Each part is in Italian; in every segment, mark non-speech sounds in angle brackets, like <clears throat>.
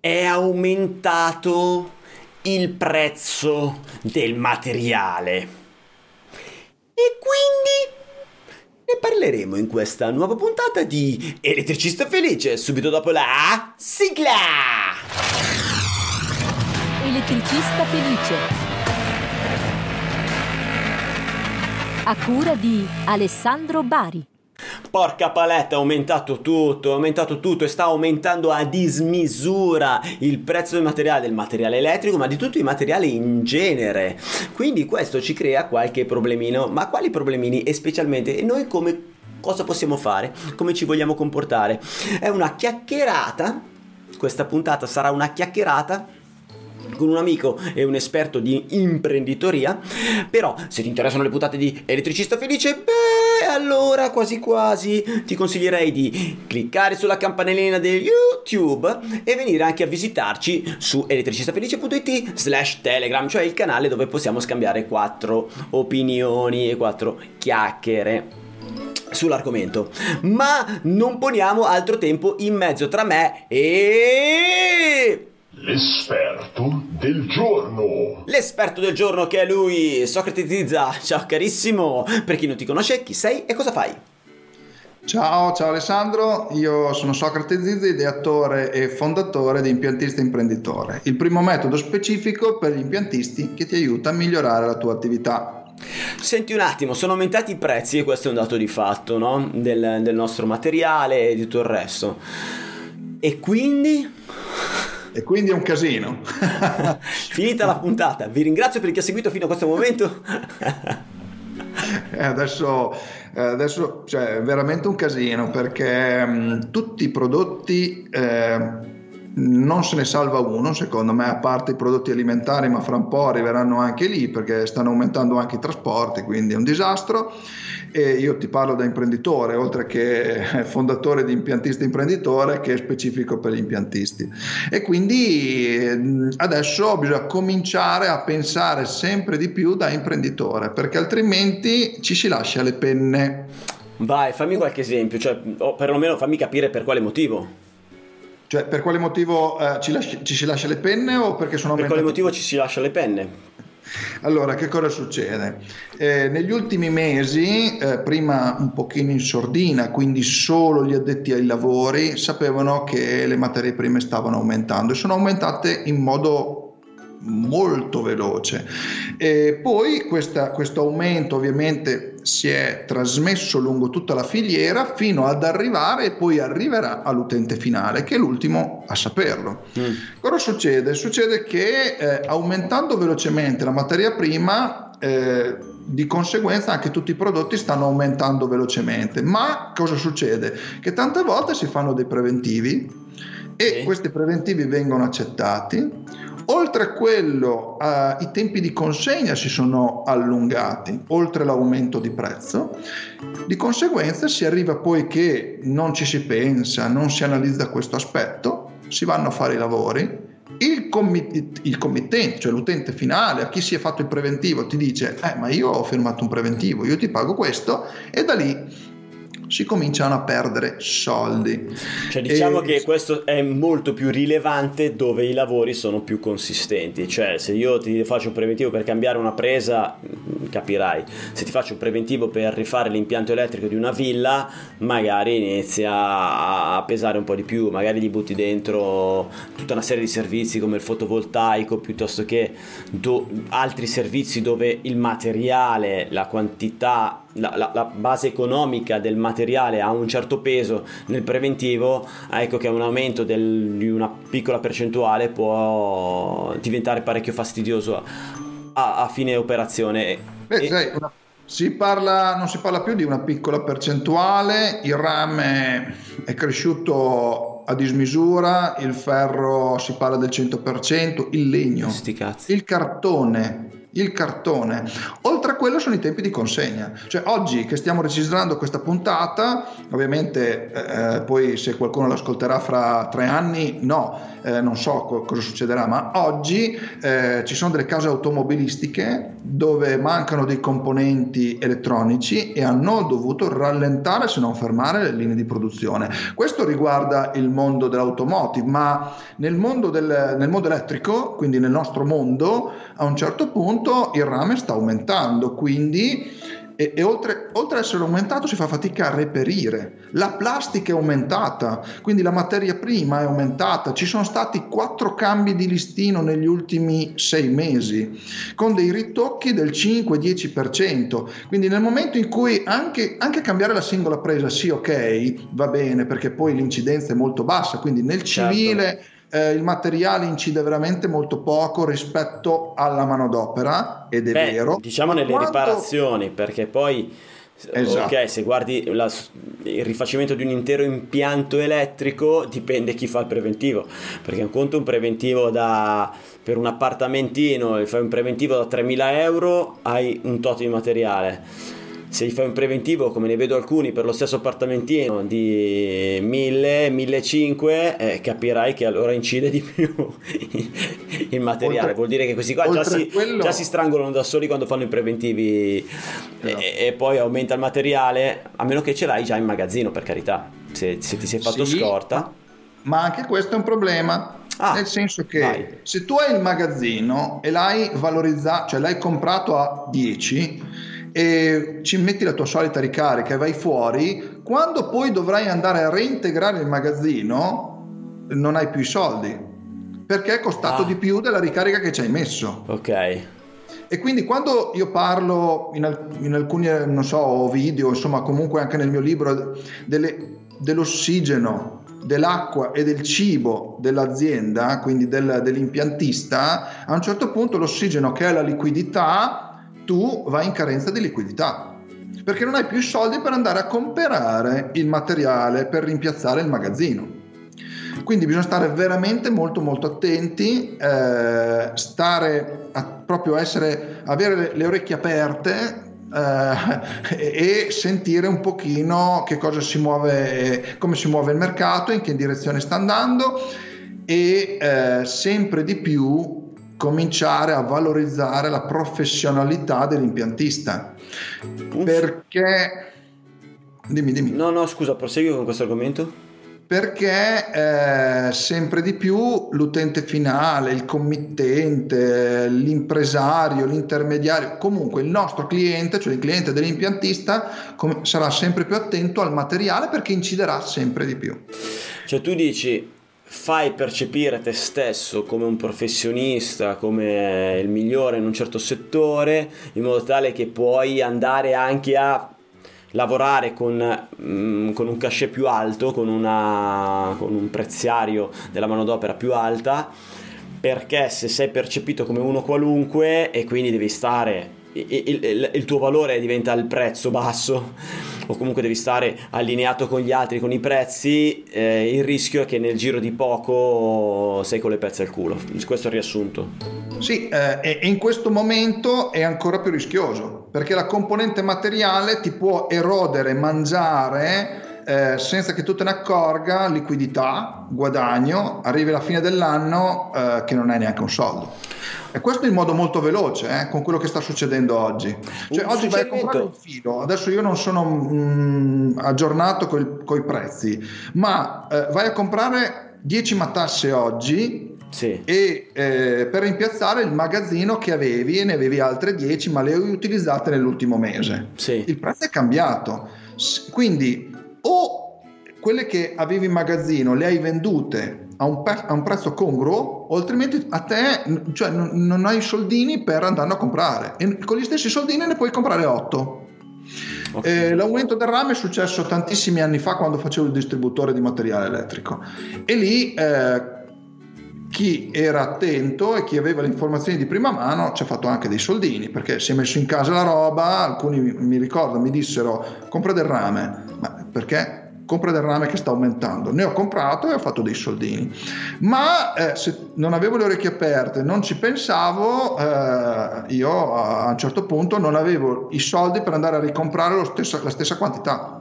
è aumentato il prezzo del materiale. E quindi ne parleremo in questa nuova puntata di Elettricista Felice, subito dopo la sigla! Elettricista Felice. A cura di Alessandro Bari. Porca paletta, è aumentato tutto, è aumentato tutto e sta aumentando a dismisura il prezzo del materiale, del materiale elettrico, ma di tutti i materiali in genere. Quindi questo ci crea qualche problemino, ma quali problemini? E specialmente noi come cosa possiamo fare? Come ci vogliamo comportare? È una chiacchierata, questa puntata sarà una chiacchierata con un amico e un esperto di imprenditoria. Però, se ti interessano le puntate di Elettricista Felice, beh, allora quasi quasi ti consiglierei di cliccare sulla campanellina del YouTube e venire anche a visitarci su elettricistafelice.it slash telegram, cioè il canale dove possiamo scambiare quattro opinioni e quattro chiacchiere sull'argomento. Ma non poniamo altro tempo in mezzo tra me e L'esperto del giorno. L'esperto del giorno che è lui, Socrate Zizza. Ciao carissimo, per chi non ti conosce, chi sei e cosa fai? Ciao, ciao Alessandro, io sono Socrate Zizzi, ideatore e fondatore di Impiantista Imprenditore, il primo metodo specifico per gli impiantisti che ti aiuta a migliorare la tua attività. Senti un attimo, sono aumentati i prezzi e questo è un dato di fatto, no? Del, del nostro materiale e di tutto il resto. E quindi e quindi è un casino. <laughs> Finita la puntata, vi ringrazio per chi ha seguito fino a questo momento. Eh, adesso, eh, adesso cioè, è veramente un casino perché mh, mm, tutti i prodotti eh, non se ne salva uno secondo me a parte i prodotti alimentari ma fra un po' arriveranno anche lì perché stanno aumentando anche i trasporti quindi è un disastro e io ti parlo da imprenditore, oltre che fondatore di impiantista imprenditore, che è specifico per gli impiantisti. E quindi adesso bisogna cominciare a pensare sempre di più da imprenditore, perché altrimenti ci si lascia le penne. Vai, fammi qualche esempio, cioè, o perlomeno fammi capire per quale motivo. Cioè, per quale motivo eh, ci, lasci, ci, si lascia le penne o perché sono Per quale motivo ci si lascia le penne? Allora, che cosa succede? Eh, negli ultimi mesi, eh, prima un pochino in sordina, quindi solo gli addetti ai lavori sapevano che le materie prime stavano aumentando e sono aumentate in modo molto veloce. E poi questa, questo aumento ovviamente si è trasmesso lungo tutta la filiera fino ad arrivare e poi arriverà all'utente finale, che è l'ultimo a saperlo. Mm. Cosa succede? Succede che eh, aumentando velocemente la materia prima, eh, di conseguenza anche tutti i prodotti stanno aumentando velocemente. Ma cosa succede? Che tante volte si fanno dei preventivi e questi preventivi vengono accettati Oltre a quello, eh, i tempi di consegna si sono allungati, oltre l'aumento di prezzo. Di conseguenza si arriva poi che non ci si pensa, non si analizza questo aspetto, si vanno a fare i lavori, il, commit- il, committente, cioè l'utente finale, a chi si è fatto il preventivo, ti dice: Eh, ma io ho firmato un preventivo, io ti pago questo, e da lì si cominciano a perdere soldi. Cioè diciamo e... che questo è molto più rilevante dove i lavori sono più consistenti, cioè se io ti faccio un preventivo per cambiare una presa, mm, capirai, se ti faccio un preventivo per rifare l'impianto elettrico di una villa, magari inizia a pesare un po' di più, magari gli butti dentro tutta una serie di servizi come il fotovoltaico piuttosto che do- altri servizi dove il materiale, la quantità la, la, la, base economica del materiale ha un certo peso nel preventivo, ecco che un aumento del, di una piccola percentuale può diventare parecchio fastidioso a, a fine operazione. Beh, e... una, si parla, non si parla più di una piccola percentuale, il rame è cresciuto a dismisura, il ferro si parla del 100%, il legno, il cartone il cartone. Oltre a quello sono i tempi di consegna. Cioè oggi che stiamo registrando questa puntata, ovviamente eh, poi se qualcuno l'ascolterà fra tre anni, no, eh, non so co- cosa succederà, ma oggi eh, ci sono delle case automobilistiche dove mancano dei componenti elettronici e hanno dovuto rallentare se non fermare le linee di produzione. Questo riguarda il mondo dell'automotive, ma nel mondo, del, nel mondo elettrico, quindi nel nostro mondo, a un certo punto il rame sta aumentando, quindi e, e oltre, oltre, ad essere aumentato si fa fatica a reperire. La plastica è aumentata, quindi la materia prima è aumentata. Ci sono stati quattro cambi di listino negli ultimi sei mesi, con dei ritocchi del 5-10%. Quindi nel momento in cui anche, anche cambiare la singola presa, sì ok, va bene perché poi l'incidenza è molto bassa, quindi nel certo. civile... Eh, il materiale incide veramente molto poco rispetto alla manodopera ed è Beh, vero. Diciamo nelle quanto... riparazioni, perché poi Esatto. Ok, se guardi la, il rifacimento di un intero impianto elettrico dipende chi fa il preventivo, perché un conto un preventivo da, per un appartamentino, fai un preventivo da 3.000 euro, hai un tot di materiale se gli fai un preventivo come ne vedo alcuni per lo stesso appartamentino di 1000 1500 eh, capirai che allora incide di più <laughs> il materiale. Oltre, vuol dire che questi qua già si, quello... già si, strangolano da soli quando fanno i preventivi no. e, e, poi aumenta il materiale a meno che ce l'hai già in magazzino per carità. Se, se ti sei fatto sì, scorta. Ma anche questo è un problema. Ah, nel senso che vai. se tu hai il magazzino e l'hai valorizzato, cioè l'hai comprato a 10, e ci metti la tua solita ricarica e vai fuori, quando poi dovrai andare a reintegrare il magazzino, non hai più i soldi perché è costato ah. di più della ricarica che ci hai messo. Ok. E quindi quando io parlo in, alc- in alcuni, non so, video, insomma, comunque anche nel mio libro, delle, dell'ossigeno, dell'acqua e del cibo dell'azienda, quindi del, dell'impiantista, a un certo punto l'ossigeno che è la liquidità tu vai in carenza di liquidità perché non hai più soldi per andare a comprare il materiale per rimpiazzare il magazzino. Quindi bisogna stare veramente molto molto attenti, eh, stare a, proprio essere, avere le, orecchie aperte eh, <laughs> e sentire un pochino che cosa si muove, come si muove il mercato, in che direzione sta andando e eh, sempre di più cominciare a valorizzare la professionalità dell'impiantista. Perché... Dimmi, dimmi. No, no, scusa, prosegui con questo argomento perché eh, sempre di più l'utente finale, il committente, l'impresario, l'intermediario, comunque il nostro cliente, cioè il cliente dell'impiantista, com- sarà sempre più attento al materiale perché inciderà sempre di più. Cioè tu dici fai percepire te stesso come un professionista, come il migliore in un certo settore, in modo tale che puoi andare anche a lavorare con, mm, con un cachet più alto, con, una, con un preziario della manodopera più alta, perché se sei percepito come uno qualunque e quindi devi stare, il, il, il tuo valore diventa il prezzo basso o comunque devi stare allineato con gli altri, con i prezzi, eh, il rischio è che nel giro di poco sei con le pezze al culo. Questo è il riassunto. Sì, eh, in questo momento è ancora più rischioso perché la componente materiale ti può erodere, mangiare. Eh, senza che tu te ne accorga, liquidità, guadagno, arrivi alla fine dell'anno eh, che non hai neanche un soldo. E questo in modo molto veloce, eh, con quello che sta succedendo oggi. Cioè, oggi vai a comprare un filo, adesso io non sono mm, aggiornato con i prezzi, ma eh, vai a comprare 10 matasse oggi sì. e eh, per rimpiazzare il magazzino che avevi e ne avevi altre 10 ma le hai utilizzate nell'ultimo mese sì. il prezzo è cambiato quindi o quelle che avevi in magazzino le hai vendute a un, pe- a un prezzo congruo, o altrimenti a te cioè, non, non hai soldini per andare a comprare. E con gli stessi soldini ne puoi comprare 8. Okay. Eh, l'aumento del rame è successo tantissimi anni fa quando facevo il distributore di materiale elettrico e lì eh, chi era attento e chi aveva le informazioni di prima mano ci ha fatto anche dei soldini perché si è messo in casa la roba, alcuni mi, mi ricordo mi dissero compra del rame, ma perché? compra del rame che sta aumentando. Ne ho comprato e ho fatto dei soldini. Ma eh, se non avevo le orecchie aperte, non ci pensavo, eh, io a un certo punto non avevo i soldi per andare a ricomprare stesso, la stessa quantità.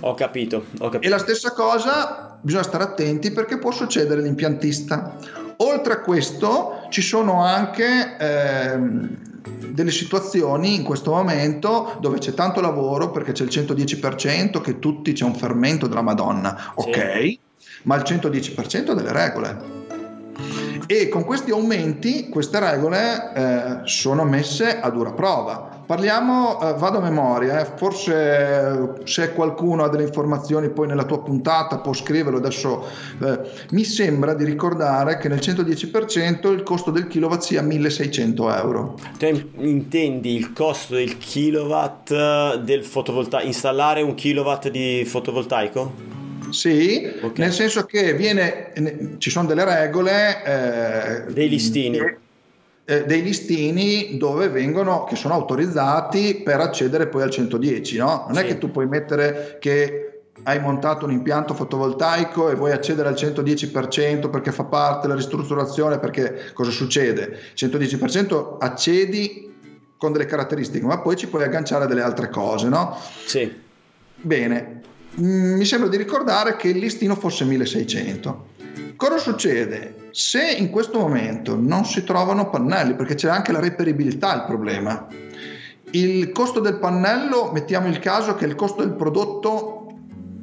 Ho capito, ho capito. E la stessa cosa bisogna stare attenti perché può succedere l'impiantista. Oltre a questo ci sono anche ehm, delle situazioni in questo momento dove c'è tanto lavoro perché c'è il 110% che tutti c'è un fermento della Madonna, ok, sì. ma il 110% delle regole. E con questi aumenti queste regole eh, sono messe a dura prova. Parliamo, eh, vado a memoria, eh, forse se qualcuno ha delle informazioni poi nella tua puntata può scriverlo adesso. Eh, mi sembra di ricordare che nel 110% il costo del kilowatt sia 1600 euro. Tu intendi il costo del kilowatt del fotovoltaico, installare un kilowatt di fotovoltaico? Sì, okay. nel senso che viene, ci sono delle regole. Eh, dei listini. Che, eh, dei listini dove vengono, che sono autorizzati per accedere poi al 110, no? Non sì. è che tu puoi mettere che hai montato un impianto fotovoltaico e vuoi accedere al 110% perché fa parte della ristrutturazione, perché cosa succede? 110% accedi con delle caratteristiche, ma poi ci puoi agganciare delle altre cose, no? Sì. Bene, Mm, mi sembra di ricordare che il listino fosse 1600. Cosa succede? Se in questo momento non si trovano pannelli, perché c'è anche la reperibilità il problema, il costo del pannello, mettiamo il caso che il costo del prodotto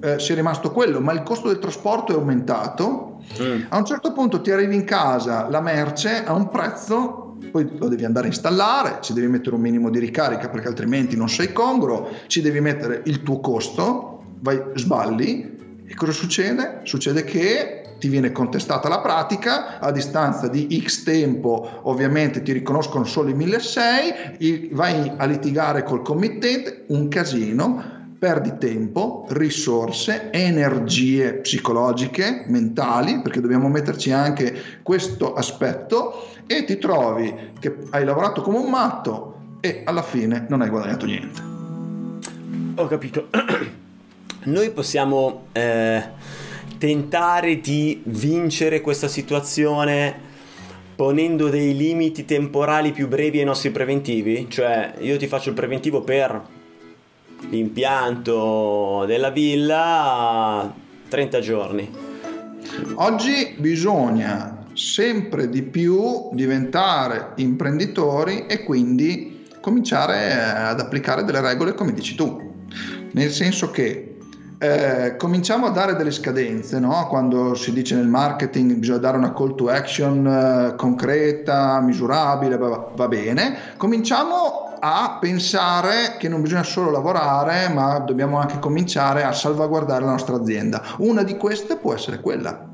eh, sia rimasto quello, ma il costo del trasporto è aumentato, mm. a un certo punto ti arrivi in casa la merce a un prezzo, poi lo devi andare a installare, ci devi mettere un minimo di ricarica perché altrimenti non sei congruo, ci devi mettere il tuo costo vai, sballi e cosa succede? Succede che ti viene contestata la pratica, a distanza di X tempo ovviamente ti riconoscono solo i 1600, vai a litigare col committente, un casino, perdi tempo, risorse, energie psicologiche, mentali, perché dobbiamo metterci anche questo aspetto e ti trovi che hai lavorato come un matto e alla fine non hai guadagnato niente. Ho capito. <clears throat> noi possiamo eh, tentare di vincere questa situazione ponendo dei limiti temporali più brevi ai nostri preventivi? Cioè, io ti faccio il preventivo per l'impianto della villa 30 giorni. Oggi bisogna sempre di più diventare imprenditori e quindi cominciare ad applicare delle regole come dici tu. Nel senso che eh, cominciamo a dare delle scadenze, no? quando si dice nel marketing bisogna dare una call to action eh, concreta, misurabile, va, va, bene, cominciamo a pensare che non bisogna solo lavorare, ma dobbiamo anche cominciare a salvaguardare la nostra azienda. Una di queste può essere quella.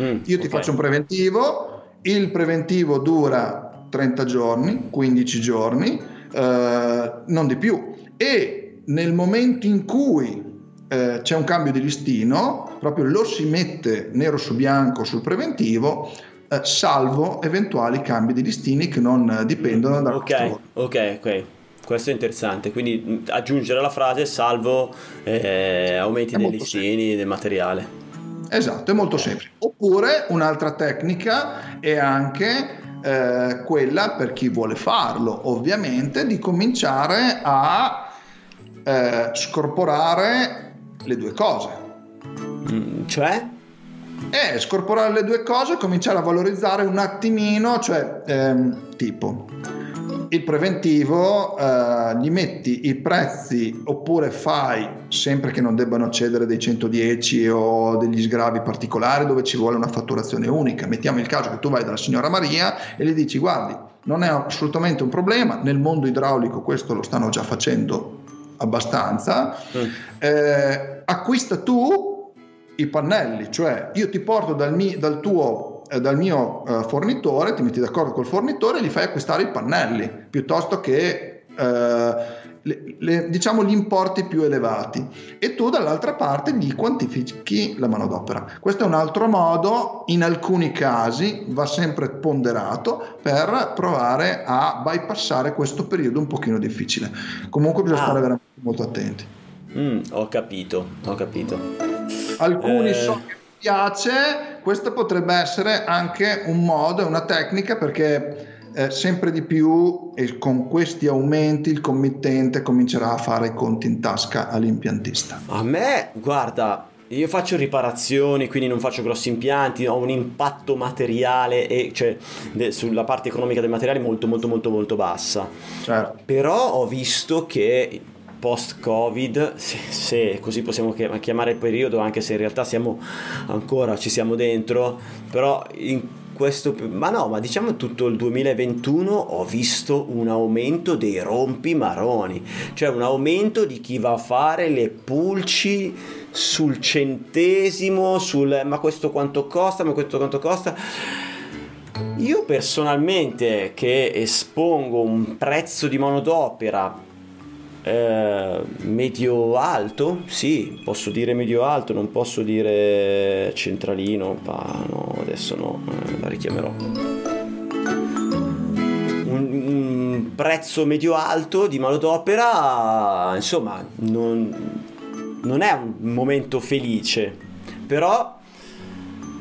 Mm, Io ti okay. faccio un preventivo, il preventivo dura 30 giorni, 15 giorni, eh, non di più. E nel momento in cui eh, c'è un cambio di listino, proprio lo si mette nero su bianco sul preventivo, eh, salvo eventuali cambi di listini che non dipendono dal Ok, ok, ok. Questo è interessante, quindi mm, aggiungere la frase salvo eh, aumenti dei listini, semplice. del materiale. Esatto, è molto semplice. Oppure un'altra tecnica è anche eh, quella per chi vuole farlo, ovviamente, di cominciare a eh, scorporare le due cose. Mm, cioè? Eh, scorporare le due cose e cominciare a valorizzare un attimino, cioè ehm, tipo il preventivo eh, gli metti i prezzi oppure fai sempre che non debbano cedere dei 110 o degli sgravi particolari dove ci vuole una fatturazione unica mettiamo il caso che tu vai dalla signora Maria e gli dici guardi non è assolutamente un problema nel mondo idraulico questo lo stanno già facendo abbastanza, mm. eh, acquista tu i pannelli, cioè io ti porto dal, mio, dal tuo eh, dal mio uh, fornitore, ti metti d'accordo col fornitore e gli fai acquistare i pannelli piuttosto che uh, le, le, diciamo gli importi più elevati e tu dall'altra parte gli quantifichi la manodopera. Questo è un altro modo, in alcuni casi va sempre ponderato per provare a bypassare questo periodo un pochino difficile. Comunque bisogna ah. stare veramente molto attenti. Mm, ho capito, ho capito. Alcuni eh... so che piace, questo potrebbe essere anche un modo, una tecnica perché eh, sempre di più e con questi aumenti il committente comincerà a fare i conti in tasca all'impiantista. A me, guarda, io faccio riparazioni, quindi non faccio grossi impianti, ho un impatto materiale e cioè de, sulla parte economica del materiale molto molto molto molto bassa. Certo. Però ho visto che post covid se, se, così possiamo chiamare il periodo anche se in realtà siamo ancora ci siamo dentro però in questo, ma no, ma diciamo tutto il 2021 ho visto un aumento dei rompi maroni, cioè un aumento di chi va a fare le pulci sul centesimo, sul ma questo quanto costa, ma questo quanto costa. Io personalmente che espongo un prezzo di manodopera eh, medio alto, sì, posso dire medio alto, non posso dire centralino, ma no, adesso no, eh, la richiamerò. Un, un, prezzo medio alto di manodopera, insomma, non, non è un momento felice, però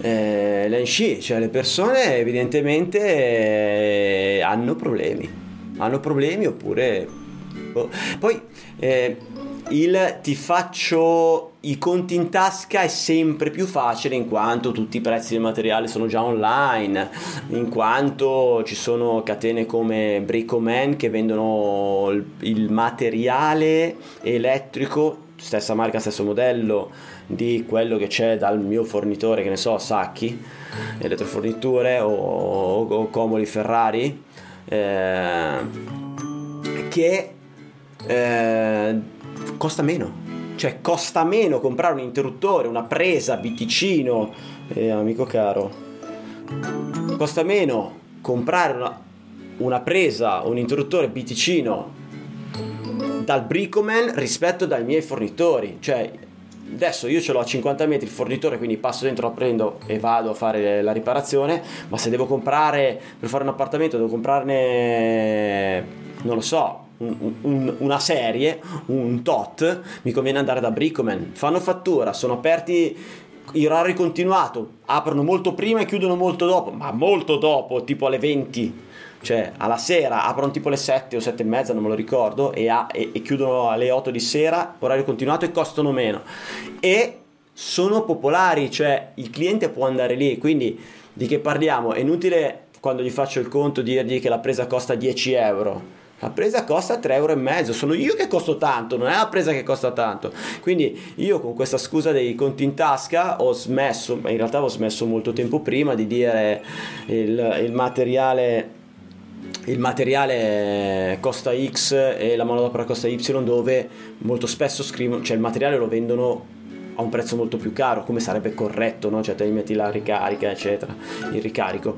eh, l'ensci, cioè le persone evidentemente eh, hanno problemi, hanno problemi oppure Boh. Poi eh, il ti faccio i conti in tasca è sempre più facile in quanto tutti i prezzi del materiale sono già online, in quanto ci sono catene come Bricoman che vendono il materiale elettrico, stessa marca, stesso modello di quello che c'è dal mio fornitore, che ne so, Sacchi, elettroforniture o, o, o Comoli Ferrari, eh, che eh, costa meno. Cioè costa meno comprare un interruttore, una presa, biticino, eh, amico caro. Costa meno comprare una, una presa, un interruttore biticino dal Bricoman rispetto dai miei fornitori. Cioè, adesso io ce l'ho a 50 metri il fornitore, quindi passo dentro, lo prendo e vado a fare la riparazione. Ma se devo comprare per fare un appartamento, devo comprarne, non lo so, un, un, una serie, un tot, mi conviene andare da Brickman. Fanno fattura, sono aperti in orario continuato, aprono molto prima e chiudono molto dopo, ma molto dopo, tipo alle 20. Cioè, alla sera aprono tipo alle 7 o 7 e mezza, non me lo ricordo, e, a, e, e chiudono alle 8 di sera, orario continuato e costano meno. E sono popolari, cioè il cliente può andare lì, quindi di che parliamo? È inutile quando gli faccio il conto dirgli che la presa costa 10 euro la presa costa 3,5 euro, sono io che costo tanto, non è la presa che costa tanto. Quindi io con questa scusa dei conti in tasca ho smesso, in realtà ho smesso molto tempo prima di dire il, il materiale il materiale costa X e la manodopera costa Y dove molto spesso scrivono, cioè il materiale lo vendono a un prezzo molto più caro, come sarebbe corretto, no? Cioè te gli metti la ricarica, eccetera, il ricarico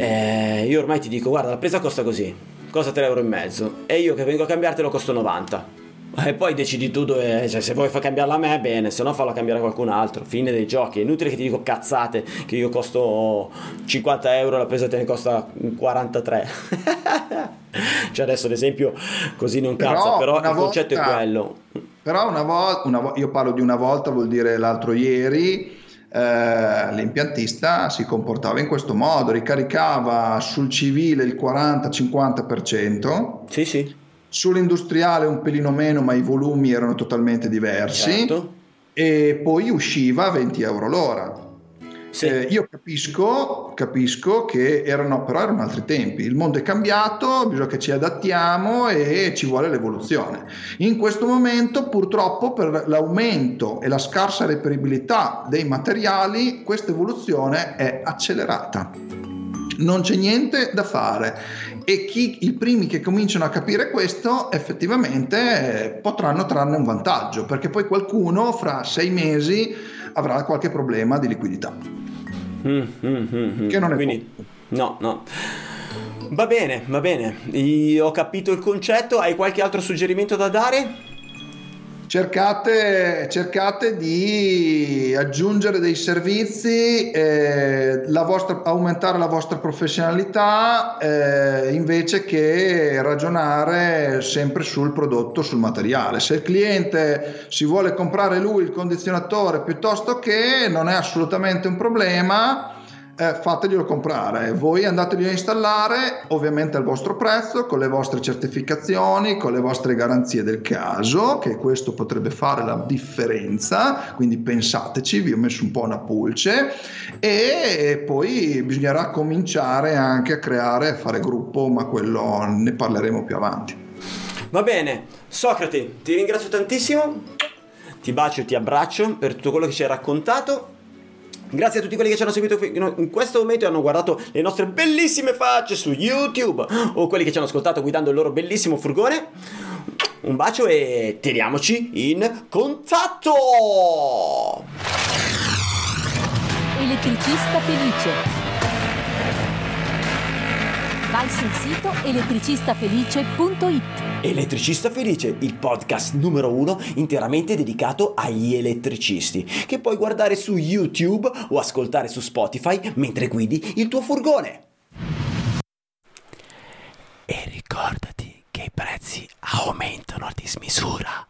eh, io ormai ti dico, guarda, la presa costa così, costa 3,5 euro e io che vengo a cambiartelo costo 90. <laughs> E poi decidi tu dove, cioè se vuoi far cambiarla a me, bene, se no fallo cambiare a qualcun altro. Fine dei giochi. È inutile che ti dico cazzate che io costo 50 euro, la presa te ne costa 43. <laughs> cioè adesso l'esempio così non cazza, però, però il concetto volta, è quello. Però una volta, una, io parlo di una volta, vuol dire l'altro ieri eh, l'impiantista si comportava in questo modo, ricaricava sul civile il 40-50%, sì, sì. sull'industriale un pelino meno, ma i volumi erano totalmente diversi, certo. e poi usciva a 20 euro l'ora. Sì. Eh, io capisco, capisco che erano, però erano altri tempi. Il mondo è cambiato, bisogna che ci adattiamo e ci vuole l'evoluzione. In questo momento, purtroppo, per l'aumento e la scarsa reperibilità dei materiali, questa evoluzione è accelerata. Non c'è niente da fare e chi, i primi che cominciano a capire questo effettivamente potranno trarne un vantaggio perché poi qualcuno fra sei mesi avrà qualche problema di liquidità. Mm, mm, mm, che non è Quindi, poco. No, no. Va bene, va bene. Io ho capito il concetto. Hai qualche altro suggerimento da dare? Cercate, cercate di aggiungere dei servizi, eh, la vostra, aumentare la vostra professionalità eh, invece che ragionare sempre sul prodotto, sul materiale. Se il cliente si vuole comprare lui il condizionatore piuttosto che non è assolutamente un problema eh, fateglielo comprare, voi andateglielo a installare ovviamente al vostro prezzo, con le vostre certificazioni, con le vostre garanzie del caso, che questo potrebbe fare la differenza, quindi pensateci, vi ho messo un po' una pulce. E poi bisognerà cominciare anche a creare, a fare gruppo, ma quello ne parleremo più avanti. Va bene, Socrate, ti ringrazio tantissimo, ti bacio e ti abbraccio per tutto quello che ci hai raccontato Grazie a tutti quelli che ci hanno seguito in questo momento e hanno guardato le nostre bellissime facce su YouTube o quelli che ci hanno ascoltato guidando il loro bellissimo furgone. Un bacio e teniamoci in contatto! Elettricista felice Vai sul sito elettricistafelice.it. Elettricista Felice, il podcast numero uno interamente dedicato agli elettricisti, che puoi guardare su YouTube o ascoltare su Spotify mentre guidi il tuo furgone. E ricordati che i prezzi aumentano a dismisura.